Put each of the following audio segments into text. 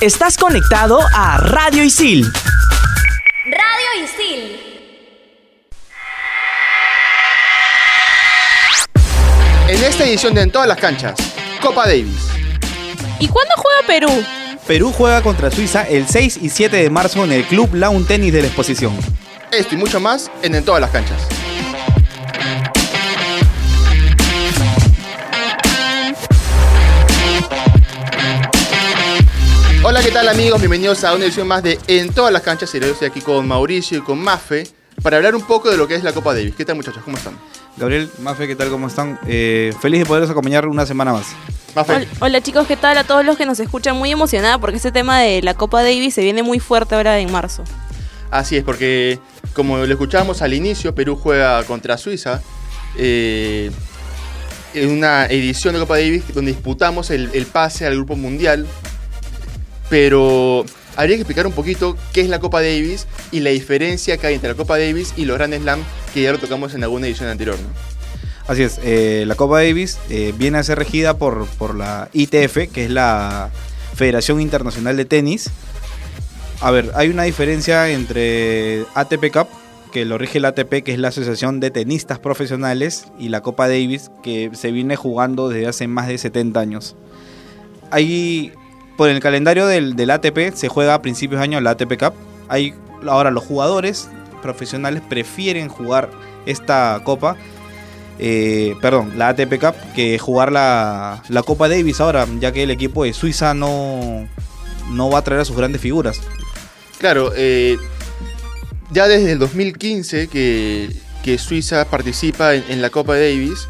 Estás conectado a Radio Isil. Radio Isil. En esta edición de En todas las canchas, Copa Davis. ¿Y cuándo juega Perú? Perú juega contra Suiza el 6 y 7 de marzo en el Club Lawn Tennis de la Exposición. Esto y mucho más en En todas las canchas. Hola, ¿qué tal amigos? Bienvenidos a una edición más de En todas las canchas. Y yo estoy aquí con Mauricio y con Mafe para hablar un poco de lo que es la Copa Davis. ¿Qué tal muchachos? ¿Cómo están? Gabriel, Mafe, ¿qué tal? ¿Cómo están? Eh, feliz de poderlos acompañar una semana más. Hola, hola, chicos, ¿qué tal? A todos los que nos escuchan muy emocionada porque este tema de la Copa Davis se viene muy fuerte ahora en marzo. Así es, porque como lo escuchábamos al inicio, Perú juega contra Suiza. eh, en una edición de Copa Davis donde disputamos el, el pase al Grupo Mundial. Pero habría que explicar un poquito qué es la Copa Davis y la diferencia que hay entre la Copa Davis y los Grand Slam que ya lo tocamos en alguna edición anterior. Así es, eh, la Copa Davis eh, viene a ser regida por, por la ITF, que es la Federación Internacional de Tenis. A ver, hay una diferencia entre ATP Cup, que lo rige la ATP, que es la Asociación de Tenistas Profesionales, y la Copa Davis, que se viene jugando desde hace más de 70 años. Hay, por el calendario del, ATP, se juega a principios de año la ATP Cup. Hay, ahora los jugadores profesionales prefieren jugar esta copa eh, perdón, la ATP Cup, que jugar la, la Copa Davis ahora, ya que el equipo de Suiza no, no va a traer a sus grandes figuras. Claro, eh, ya desde el 2015 que, que Suiza participa en, en la Copa Davis,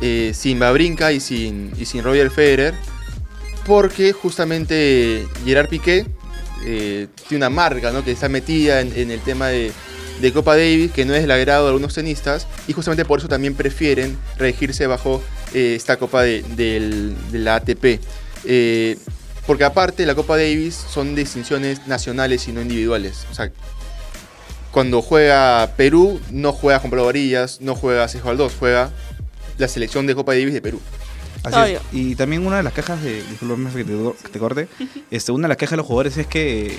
eh, sin Babrinka y sin, y sin Roger Federer, porque justamente Gerard Piqué eh, tiene una marca ¿no? que está metida en, el tema de, Copa Davis, que no es el agrado de algunos tenistas, y justamente por eso también prefieren regirse bajo eh, esta Copa de, del- de la ATP. Eh, porque aparte la Copa Davis son distinciones nacionales y no individuales. O sea, cuando juega Perú, no juega Juan Pablo Varillas, no juega Cejo Aldós, juega la selección de Copa Davis de Perú. Así Obvio. es. Y también una de las quejas de. Que te, que te corte. Este, una de las quejas de los jugadores es que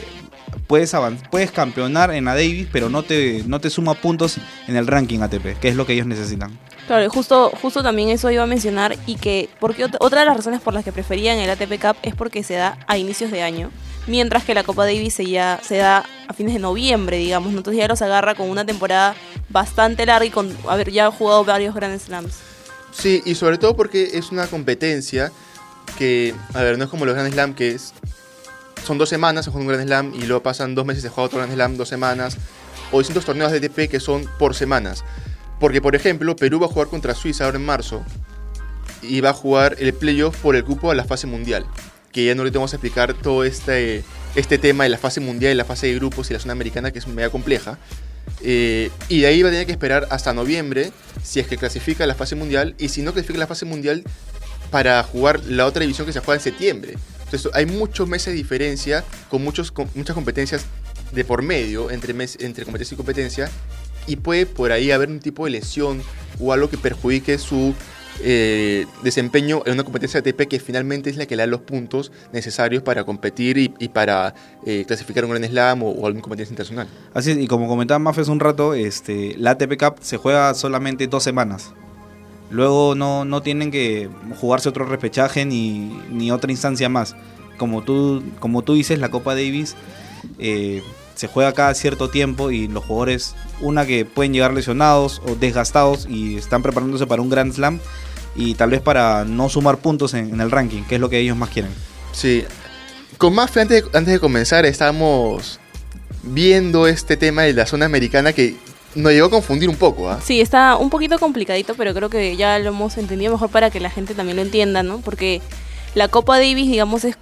puedes puedes campeonar en la Davis, pero no te, no te suma puntos en el ranking ATP, que es lo que ellos necesitan. Claro, y justo, justo también eso iba a mencionar y que porque ot- otra de las razones por las que preferían el ATP Cup es porque se da a inicios de año, mientras que la Copa Davis se, ya, se da a fines de noviembre, digamos, ¿no? entonces ya los agarra con una temporada bastante larga y con haber ya jugado varios Grand Slams. Sí, y sobre todo porque es una competencia que, a ver, no es como los Grand Slam, que es, son dos semanas, se juega un Grand Slam y luego pasan dos meses, se juega otro Grand Slam, dos semanas, o distintos torneos de ATP que son por semanas. Porque, por ejemplo, Perú va a jugar contra Suiza ahora en marzo y va a jugar el playoff por el cupo a la fase mundial. Que ya no le vamos a explicar todo este, este tema de la fase mundial y la fase de grupos y la zona americana, que es media compleja. Eh, y de ahí va a tener que esperar hasta noviembre si es que clasifica la fase mundial y si no clasifica la fase mundial para jugar la otra división que se juega en septiembre. Entonces hay muchos meses de diferencia con, muchos, muchas competencias de por medio entre, mes, entre competencia y competencia y puede por ahí haber un tipo de lesión o algo que perjudique su eh, desempeño en una competencia ATP que finalmente es la que le da los puntos necesarios para competir y, para eh, clasificar un Grand Slam o, o alguna competencia internacional. Así es, y como comentaba Mafes hace un rato, este, la ATP Cup se juega solamente dos semanas. Luego no, no tienen que jugarse otro repechaje ni, ni otra instancia más. Como tú, como tú dices, la Copa Davis eh, se juega cada cierto tiempo y los jugadores, una que pueden llegar lesionados o desgastados y están preparándose para un Grand Slam y tal vez para no sumar puntos en, en el ranking, que es lo que ellos más quieren. Sí. Con Mafe, antes de, antes de comenzar, estábamos viendo este tema de la zona americana que nos llegó a confundir un poco. ¿ah? Sí, está un poquito complicadito, pero creo que ya lo hemos entendido mejor para que la gente también lo entienda, ¿no? Porque la Copa Davis, digamos, es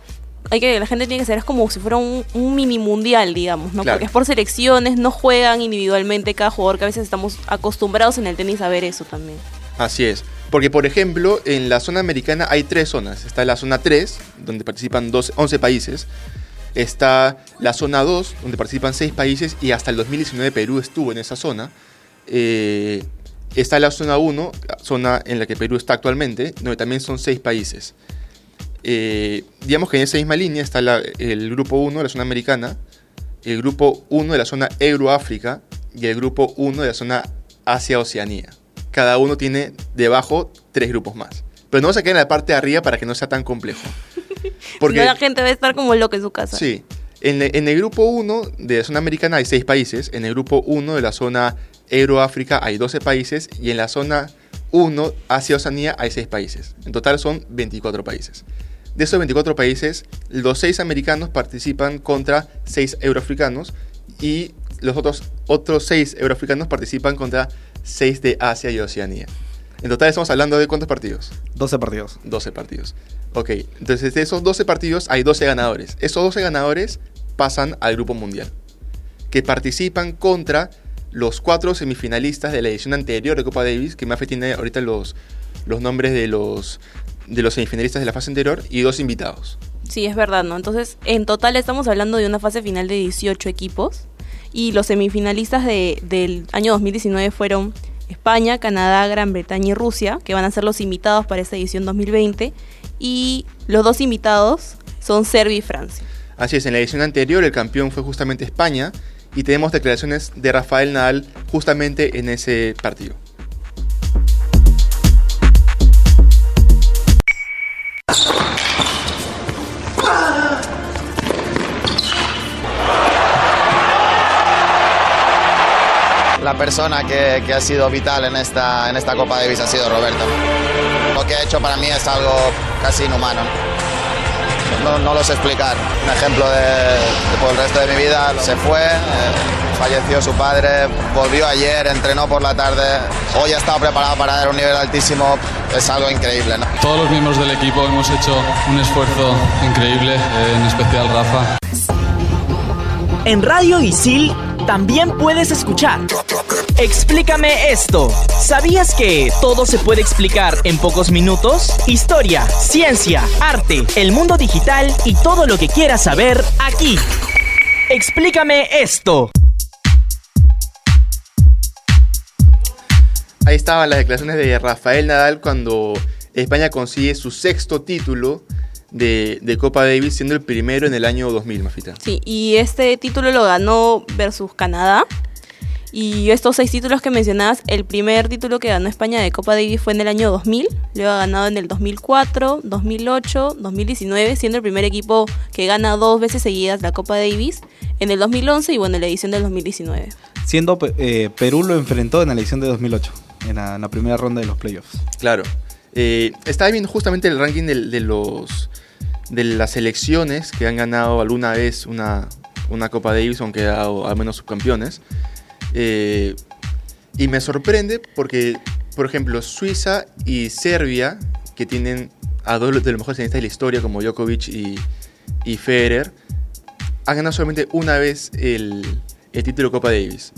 hay que la gente tiene que saber es como si fuera un, un mini mundial, digamos, ¿no? Claro. Porque es por selecciones, no juegan individualmente cada jugador, que a veces estamos acostumbrados en el tenis a ver eso también. Así es. Porque, por ejemplo, en la zona americana hay tres zonas. Está la zona 3, donde participan 12 11 países. Está la zona 2, donde participan 6 países y hasta el 2019 Perú estuvo en esa zona. Eh, está la zona 1, zona en la que Perú está actualmente, donde también son 6 países. Eh, digamos que en esa misma línea está la- el grupo 1 de la zona americana, el grupo 1 de la zona Euroáfrica y el grupo 1 de la zona Asia-Oceanía. Cada uno tiene debajo tres grupos más. Pero no vamos a quedar en la parte de arriba para que no sea tan complejo. Porque la gente va a estar como loca en su casa. Sí. En, el- en el grupo 1 de la zona americana hay 6 países. En el grupo 1 de la zona Euroáfrica hay 12 países. Y en la zona 1 Asia-Oceanía hay 6 países. En total son 24 países. De esos 24 países, los 6 americanos participan contra 6 euroafricanos. Y los otros, otros 6 euroafricanos participan contra 6 de Asia y Oceanía. En total estamos hablando de cuántos partidos? 12 partidos. 12 partidos. Ok, entonces de esos 12 partidos hay 12 ganadores. Esos 12 ganadores pasan al grupo mundial, que participan contra los cuatro semifinalistas de la edición anterior de Copa Davis, que Mafe tiene ahorita los, los nombres de los, de los semifinalistas de la fase anterior, y dos invitados. Sí, es verdad, ¿no? Entonces, en total estamos hablando de una fase final de 18 equipos. Y los semifinalistas de- del año 2019 fueron España, Canadá, Gran Bretaña y Rusia, que van a ser los invitados para esta edición 2020. Y los dos invitados son Serbia y Francia. Así es, en la edición anterior el campeón fue justamente España, y tenemos declaraciones de Rafael Nadal justamente en ese partido. La persona que, que ha sido vital en esta, en esta Copa Davis ha sido Roberto. Lo que ha hecho para mí es algo casi inhumano. No, no lo sé explicar. Un ejemplo de, por el resto de mi vida. Se fue, eh, falleció su padre, volvió ayer, entrenó por la tarde. Hoy ha estado preparado para dar un nivel altísimo. Es algo increíble. ¿no? Todos los miembros del equipo hemos hecho un esfuerzo increíble, eh, en especial Rafa. En Radio Isil también puedes escuchar. Explícame esto. ¿Sabías que todo se puede explicar en pocos minutos? Historia, ciencia, arte, el mundo digital y todo lo que quieras saber aquí. Explícame esto. Ahí estaban las declaraciones de Rafael Nadal cuando España consigue su sexto título de, de Copa Davis, siendo el primero en el año 2000, Mafita. Sí, y este título lo ganó versus Canadá. Y estos seis títulos que mencionabas, el primer título que ganó España de Copa Davis fue en el año 2000, lo ha ganado en el 2004, 2008, 2019, siendo el primer equipo que gana dos veces seguidas la Copa Davis, en el 2011 y bueno, en la edición del 2019. Siendo eh, Perú lo enfrentó en la edición de 2008, en la, en la primera ronda de los playoffs. Claro. Eh, estaba viendo justamente el ranking del- de, los de las selecciones que han ganado alguna vez una, una Copa Davis o han quedado al menos subcampeones. Eh, y me sorprende porque, por ejemplo, Suiza y Serbia, que tienen a dos de los mejores tenistas de la historia, como Djokovic y, y Federer, han ganado solamente una vez el, el título de Copa Davis.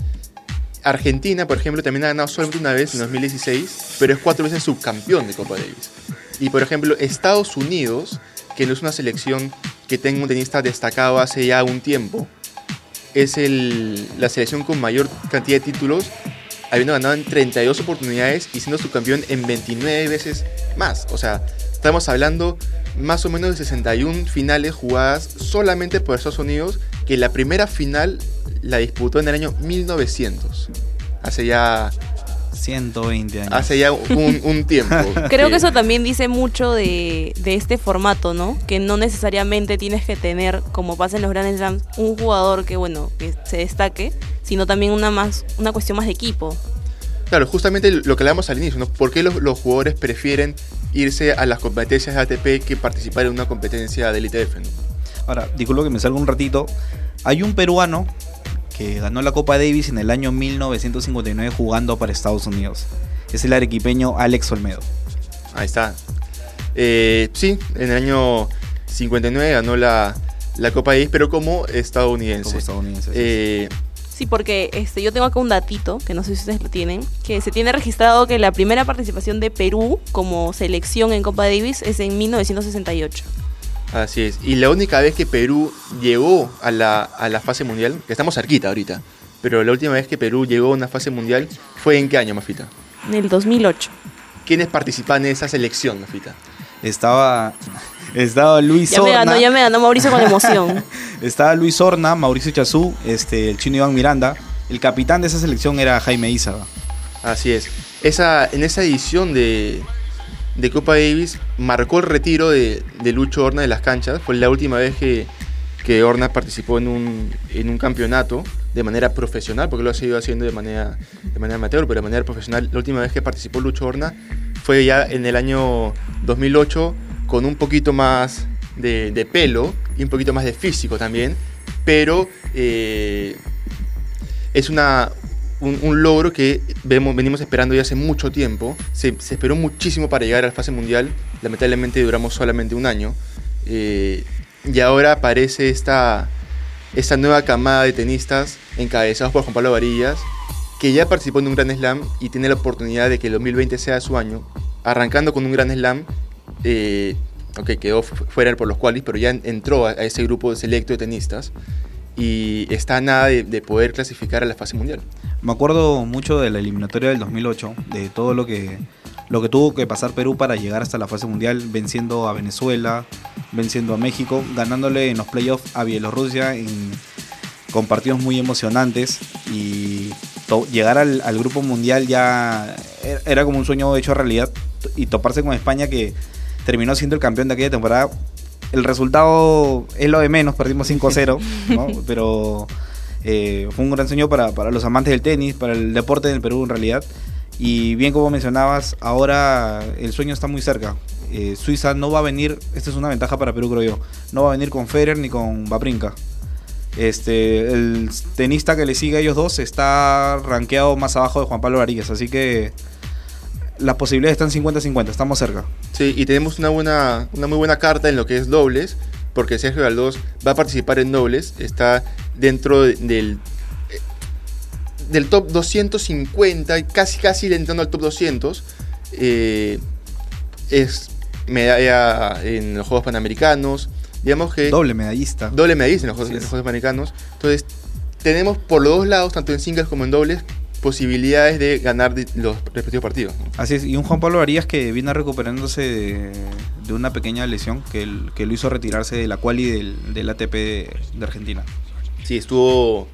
Argentina, por ejemplo, también ha ganado solamente una vez en 2016, pero es cuatro veces subcampeón de Copa Davis. Y por ejemplo, Estados Unidos, que no es una selección que tenga un tenista destacado hace ya un tiempo, es el- la selección con mayor cantidad de títulos, habiendo ganado en 32 oportunidades y siendo subcampeón en 29 veces más. O sea, estamos hablando más o menos de 61 finales jugadas solamente por Estados Unidos, que la primera final la disputó en el año 1900. Hace ya, 120 años. hace ya un, un tiempo. Creo que eso también dice mucho de, de este formato, ¿no? Que no necesariamente tienes que tener, como pasa en los Grand Slams, un jugador que, bueno, que se destaque, sino también una, más, una cuestión más de equipo. Claro, justamente lo que hablamos al inicio, ¿no? ¿Por qué los, los jugadores prefieren irse a las competencias de ATP que participar en una competencia del ITF? ¿no? Ahora, disculpa que me salga un ratito. Hay un peruano que ganó la Copa Davis en el año 1959 jugando para Estados Unidos. Es el arequipeño Alex Olmedo. Ahí está. Eh, sí, en el año 59 ganó la, la Copa Davis, pero como estadounidense. Como estadounidense. Eh, Sí, porque este, yo tengo acá un datito, que no sé si ustedes lo tienen, que se tiene registrado que la primera participación de Perú como selección en Copa Davis es en 1968. Así es. Y la única vez que Perú llegó a la, a la fase mundial, que estamos cerquita ahorita, pero la última vez que Perú llegó a una fase mundial fue en qué año, Mafita? En el 2008. ¿Quiénes participan en esa selección, Mafita? Estaba Estaba Luis Ya me Horna. ganó, ya me ganó Mauricio con emoción. Estaba Luis Horna, Mauricio Chazú, este, el chino Iván Miranda. El capitán de esa selección era Jaime Ízaga. Así es. Esa, en esa edición de, de Copa Davis marcó el retiro de, de Lucho Horna de las canchas. Fue la última vez que, que Horna participó en un, en un campeonato de manera profesional, porque lo ha seguido haciendo de manera, de manera amateur, pero de manera profesional. La última vez que participó Lucho Horna fue ya en el año 2008 con un poquito más de, pelo y un poquito más de físico también, pero eh, es una, un, logro que venimos esperando ya hace mucho tiempo. Se, esperó muchísimo para llegar a la fase mundial. Lamentablemente duramos solamente un año. Eh, y ahora aparece esta, nueva camada de tenistas encabezados por Juan Pablo Varillas, que ya participó en un Gran Slam y tiene la oportunidad de que el 2020 sea su año, arrancando con un Gran Slam. Eh, ok, quedó fu- fuera por los cuales, pero ya en- entró a, ese grupo selecto de tenistas y está nada de poder clasificar a la fase mundial. Me acuerdo mucho de la eliminatoria del 2008, de todo lo que, lo que tuvo que pasar Perú para llegar hasta la fase mundial, venciendo a Venezuela, venciendo a México, ganándole en los playoffs a Bielorrusia en- con partidos muy emocionantes y to- llegar al, al grupo mundial ya era- era como un sueño hecho realidad y toparse con España que terminó siendo el campeón de aquella temporada. El resultado es lo de menos, perdimos 5-0, ¿no? pero eh, fue un gran sueño para, para los amantes del tenis, para el deporte en el Perú en realidad. Y bien como mencionabas, ahora el sueño está muy cerca. Eh, Suiza no va a venir, esta es una ventaja para Perú creo yo, no va a venir con Federer ni con Babrinka. Este, el tenista que le sigue a ellos dos está rankeado más abajo de Juan Pablo Varillas, así que las posibilidades están 50-50, estamos cerca. Sí, y tenemos una, buena, una muy buena carta en lo que es dobles, porque Sergio Galdós va a participar en dobles, está dentro de- del, del top 250, casi casi entrando al top 200. eh, es medalla en los Juegos Panamericanos, digamos que Doble medallista. doble medallista en los Juegos, en los. Juegos Panamericanos. Entonces, tenemos por los dos lados, tanto en singles como en dobles, posibilidades de ganar los respectivos partidos. Así es, y un Juan Pablo Varillas que viene recuperándose de, de una pequeña lesión que, el- que lo hizo retirarse de la quali del, del ATP de, de Argentina. Sí, estuvo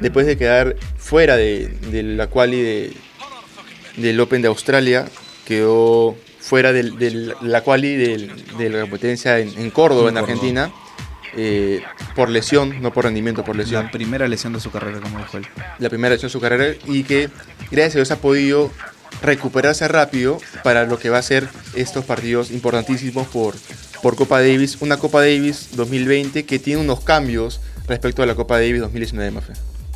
después de quedar fuera de, de la quali de, del Open de Australia, quedó fuera de, la quali de la competencia en, en Córdoba, En en, Córdoba. Argentina, eh, por lesión, no por rendimiento, por lesión. La primera lesión de su carrera, como dijo él. la primera lesión de su carrera y que gracias a Dios ha podido recuperarse rápido para lo que va a ser estos partidos importantísimos por, por Copa Davis, una Copa Davis 2020 que tiene unos cambios respecto a la Copa Davis 2019 Mafe.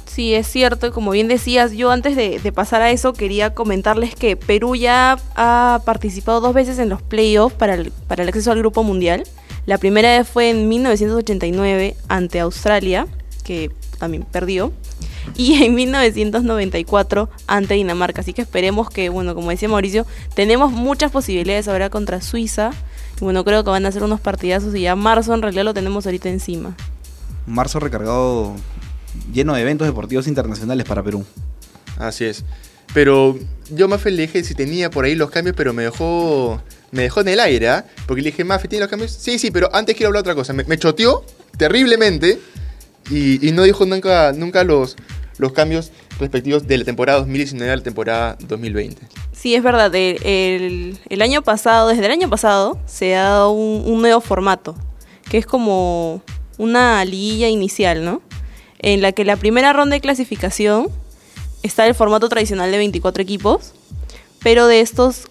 Sí, es cierto, y como bien decías, yo antes de, de pasar a eso quería comentarles que Perú ya ha participado dos veces en los playoffs para el, para el acceso al Grupo Mundial. La primera vez fue en 1989 ante Australia, que también perdió, y en 1994 ante Dinamarca. Así que esperemos que, bueno, como decía Mauricio, tenemos muchas posibilidades ahora contra Suiza. Y bueno, creo que van a ser unos partidazos y ya marzo en realidad lo tenemos ahorita encima. Marzo recargado, lleno de eventos deportivos internacionales para Perú. Así es. Pero yo le dije si tenía por ahí los cambios, pero me dejó me dejó en el aire, ¿ah? Porque le dije, Mafe, ¿tiene los cambios? Sí, sí, pero antes quiero hablar otra cosa. Me, me choteó terriblemente y, no dijo nunca, nunca los, los cambios respectivos de la temporada 2019 a la temporada 2020. Sí, es verdad. El- el año pasado, desde el año pasado, se ha dado un, un nuevo formato, que es como una liguilla inicial, ¿no? En la que la primera ronda de clasificación está el formato tradicional de 24 equipos, pero de estos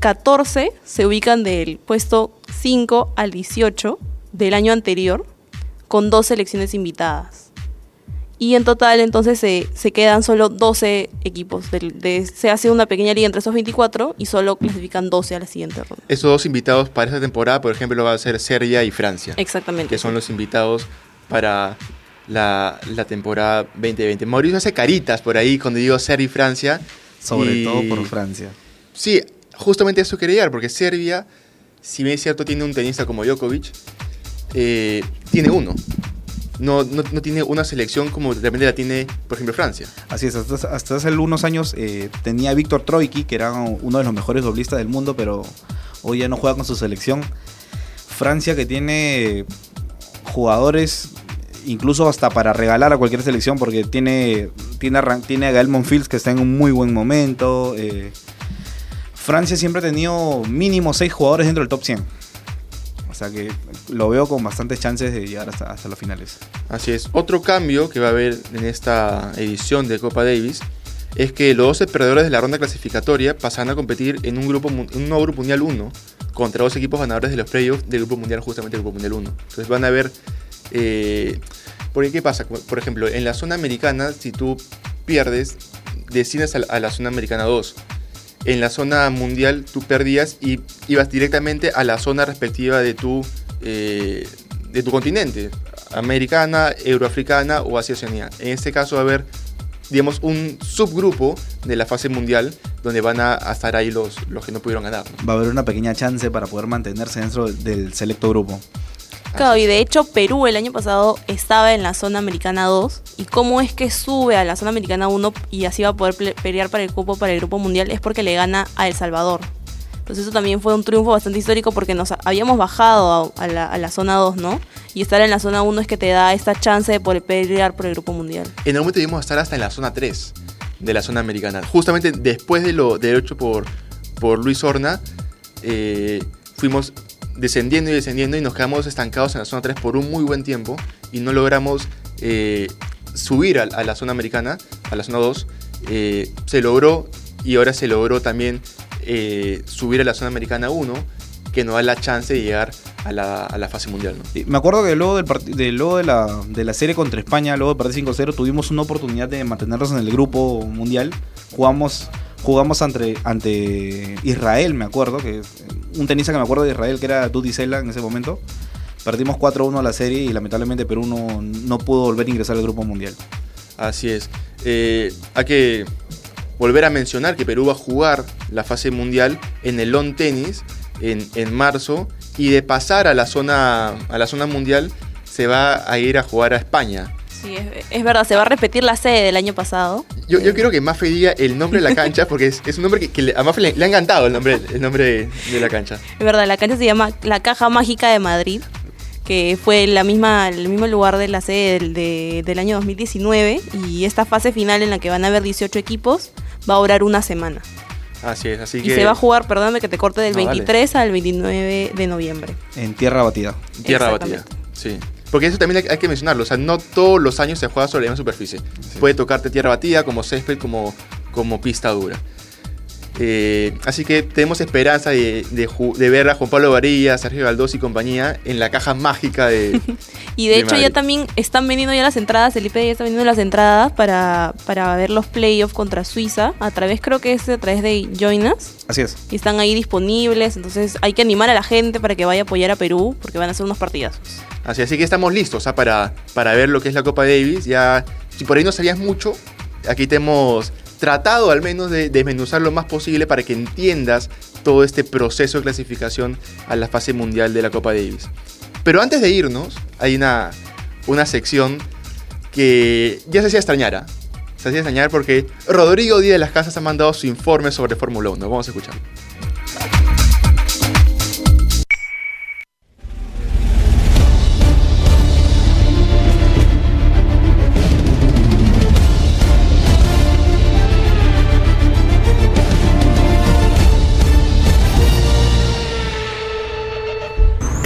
14 se ubican del puesto 5 al 18 del año anterior, con dos selecciones invitadas. Y en total entonces se, se quedan solo 12 equipos. de- se hace una pequeña liga entre esos 24 y solo clasifican 12 a la siguiente ronda. Esos dos invitados para esta temporada, por ejemplo, va a ser Serbia y Francia, Exactamente. que son los invitados para la, la temporada 2020. Mauricio hace caritas por ahí cuando digo Serbia y Francia. Sobre y- todo por Francia. Sí, justamente eso quería llegar, porque Serbia, si bien es cierto, tiene un tenista como Djokovic, eh, tiene uno. No, no, tiene una selección como de la tiene, por ejemplo, Francia. Así es, hasta, hace algunos años eh, tenía Víctor Troiki, que era uno de los mejores doblistas del mundo, pero hoy ya no juega con su selección. Francia que tiene jugadores incluso hasta para regalar a cualquier selección porque tiene tiene, tiene a Gael Monfils que está en un muy buen momento. eh, Francia siempre ha tenido mínimo 6 jugadores dentro del top 100. O sea que lo veo con bastantes chances de llegar hasta, hasta las finales. Así es. Otro cambio que va a haber en esta edición de Copa Davis es que los 12 perdedores de la ronda clasificatoria pasarán a competir en un, grupo, un nuevo Grupo Mundial 1 contra dos equipos ganadores de los playoffs del Grupo Mundial, justamente el Grupo Mundial 1. Entonces van a ver... Eh, porque ¿qué pasa? Por ejemplo, en la zona americana, si tú pierdes, desciendes a la, a la zona americana 2. En la zona mundial tú perdías y ibas directamente a la zona respectiva de tu, eh, de tu continente, americana, euroafricana o Asia. En este caso va a haber, digamos, un subgrupo de la fase mundial donde van a, estar ahí los, los que no pudieron ganar. Va a haber una pequeña chance para poder mantenerse dentro del selecto grupo. Claro, y de hecho Perú el año pasado estaba en la zona americana 2 y cómo es que sube a la zona americana 1 y así va a poder pelear para el cupo para el grupo mundial es porque le gana a El Salvador. Entonces eso también fue un triunfo bastante histórico porque nos ha- habíamos bajado a, a la, a la zona 2, ¿no? Y estar en la zona 1 es que te da esta chance de poder pelear por el grupo mundial. En algún momento íbamos a estar hasta en la zona 3 de la zona americana. Justamente después de lo del hecho por, por Luis Horna, eh, fuimos descendiendo y descendiendo y nos quedamos estancados en la zona 3 por un muy buen tiempo y no logramos eh, subir a, la zona americana, a la zona 2. Eh, se logró y ahora se logró también eh, subir a la zona americana 1, que nos da la chance de llegar a la, a la fase mundial. Me acuerdo que luego, del de, luego de, la, de la serie contra España, luego de perder 5-0, tuvimos una oportunidad de mantenernos en el grupo mundial. Jugamos, jugamos ante, ante Israel, me acuerdo, que un tenista que me acuerdo de Israel, que era Dudy Sela en ese momento. Perdimos 4-1 la serie y lamentablemente Perú no, no pudo volver a ingresar al grupo mundial. Así es. Eh, hay que volver a mencionar que Perú va a jugar la fase mundial en el lawn tenis en, en marzo y de pasar a la zona a la zona mundial se va a ir a jugar a España. Sí, es, es verdad, se va a repetir la sede del año pasado. Yo, yo quiero que Mafe diga el nombre de la cancha porque es, es un nombre que, que le- a Mafe le, le ha encantado el nombre, el nombre de, de la cancha. Es verdad, la cancha se llama La Caja Mágica de Madrid, que fue la misma, el mismo lugar de la sede del, de- del año 2019 y esta fase final en la que van a haber 18 equipos va a durar una semana. Así es, así Y que se va a jugar, perdóname que te corte, del No, dale. 23 al 29 de noviembre. En tierra batida. tierra batida. Sí. Porque eso también hay, hay que mencionarlo, o sea, no todos los años se juega sobre la misma superficie. Puede tocarte tierra batida, como césped, como, como pista dura. Eh, así que tenemos esperanza de, de ju- de ver a Juan Pablo Varilla, Sergio Galdós y compañía en la caja mágica de... Y de de hecho ya también están vendiendo ya las entradas, el IP ya está vendiendo las entradas para, para ver los playoffs contra Suiza, a través creo que es a través de Join Us, Así es. y están ahí disponibles, entonces hay que animar a la gente para que vaya a apoyar a Perú, porque van a ser unos partidazos. Así, así que estamos listos ¿ah? para, para ver lo que es la Copa Davis. Ya, si por ahí no sabías mucho, aquí te hemos tratado al menos de desmenuzar lo más posible para que entiendas todo este proceso de clasificación a la fase mundial de la Copa Davis. Pero antes de irnos, hay una, una sección que ya se hacía extrañar. ¿ah? Se hacía extrañar porque Rodrigo Díaz de las Casas ha mandado su informe sobre Fórmula 1. Vamos a escucharlo.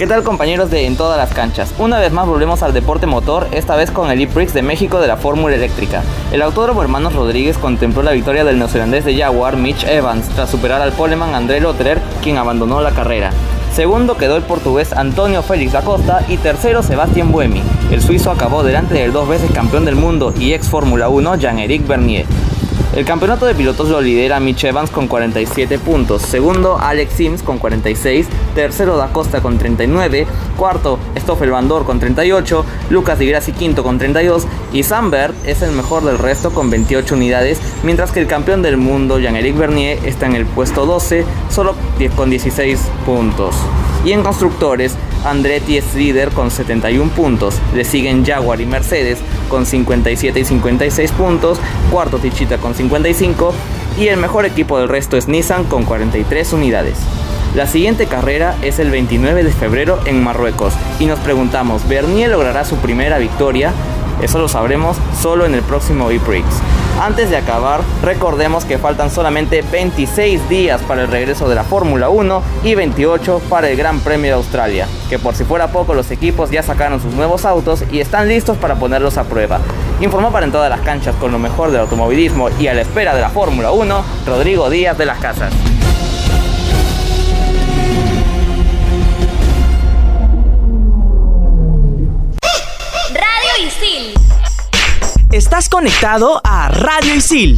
¿Qué tal compañeros de En todas las canchas? Una vez más volvemos al deporte motor, esta vez con el E-Prix de México de la Fórmula Eléctrica. El autódromo Hermanos Rodríguez contempló la victoria del neozelandés de Jaguar, Mitch Evans, tras superar al poleman André Lotterer, quien abandonó la carrera. Segundo quedó el portugués Antonio Félix da Costa y tercero Sebastián Buemi. El suizo acabó delante del dos veces campeón del mundo y ex Fórmula 1 Jean-Éric Bernier. El campeonato de pilotos lo lidera Mitch Evans con 47 puntos, segundo Alex Sims con 46, tercero Da Costa con 39, cuarto Stoffel Van Dorn con 38, Lucas Di Grassi quinto con 32 y Sam Bird es el mejor del resto con 28 unidades, mientras que el campeón del mundo Jean-Éric Bernier está en el puesto 12 solo con 16 puntos. Y en constructores, Andretti es líder con 71 puntos, le siguen Jaguar y Mercedes con 57 y 56 puntos, cuarto Tichita con 55 y el mejor equipo del resto es Nissan con 43 unidades. La siguiente carrera es el 29 de febrero en Marruecos y nos preguntamos, ¿Bernier logrará su primera victoria? Eso lo sabremos solo en el próximo E-Prix. Antes de acabar, recordemos que faltan solamente 26 días para el regreso de la Fórmula 1 y 28 para el Gran Premio de Australia, que por si fuera poco los equipos ya sacaron sus nuevos autos y están listos para ponerlos a prueba. Informó para en todas las canchas con lo mejor del automovilismo y a la espera de la Fórmula 1, Rodrigo Díaz de las Casas. Conectado a Radio Isil.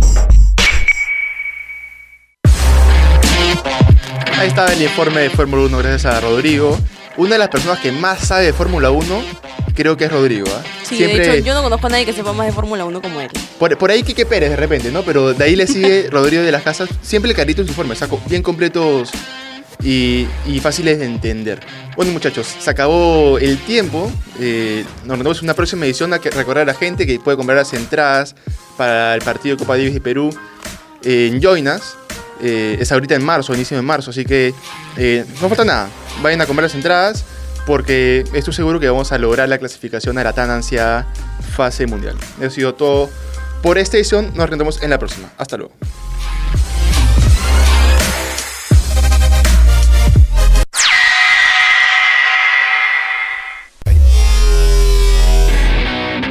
Ahí estaba el informe de Fórmula 1 gracias a Rodrigo. Una de las personas que más sabe de Fórmula 1 creo que es Rodrigo. ¿ah? Sí, de hecho, yo no conozco a nadie que sepa más de Fórmula 1 como él. Por, por ahí Quique Pérez de repente, ¿no? Pero de ahí le sigue Rodrigo de las Casas. Siempre el carito en su informe, saco bien completos y, y fáciles de entender. Bueno, muchachos, se acabó el tiempo. Eh, nos vemos en una próxima edición a que recordar a la gente que puede comprar las entradas para el partido de Copa Davis de Perú en Joinas. Eh, es ahorita en marzo, inicio de marzo, así que eh, no falta nada. Vayan a comprar las entradas porque estoy seguro que vamos a lograr la clasificación a la tan ansiada fase mundial. Eso ha sido todo por esta edición. Nos rendemos en la próxima. Hasta luego.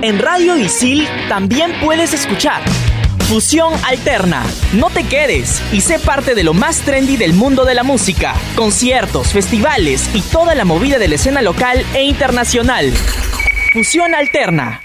En Radio Isil también puedes escuchar Fusión Alterna. No te quedes y sé parte de lo más trendy del mundo de la música. Conciertos, festivales y toda la movida de la escena local e internacional. Fusión Alterna.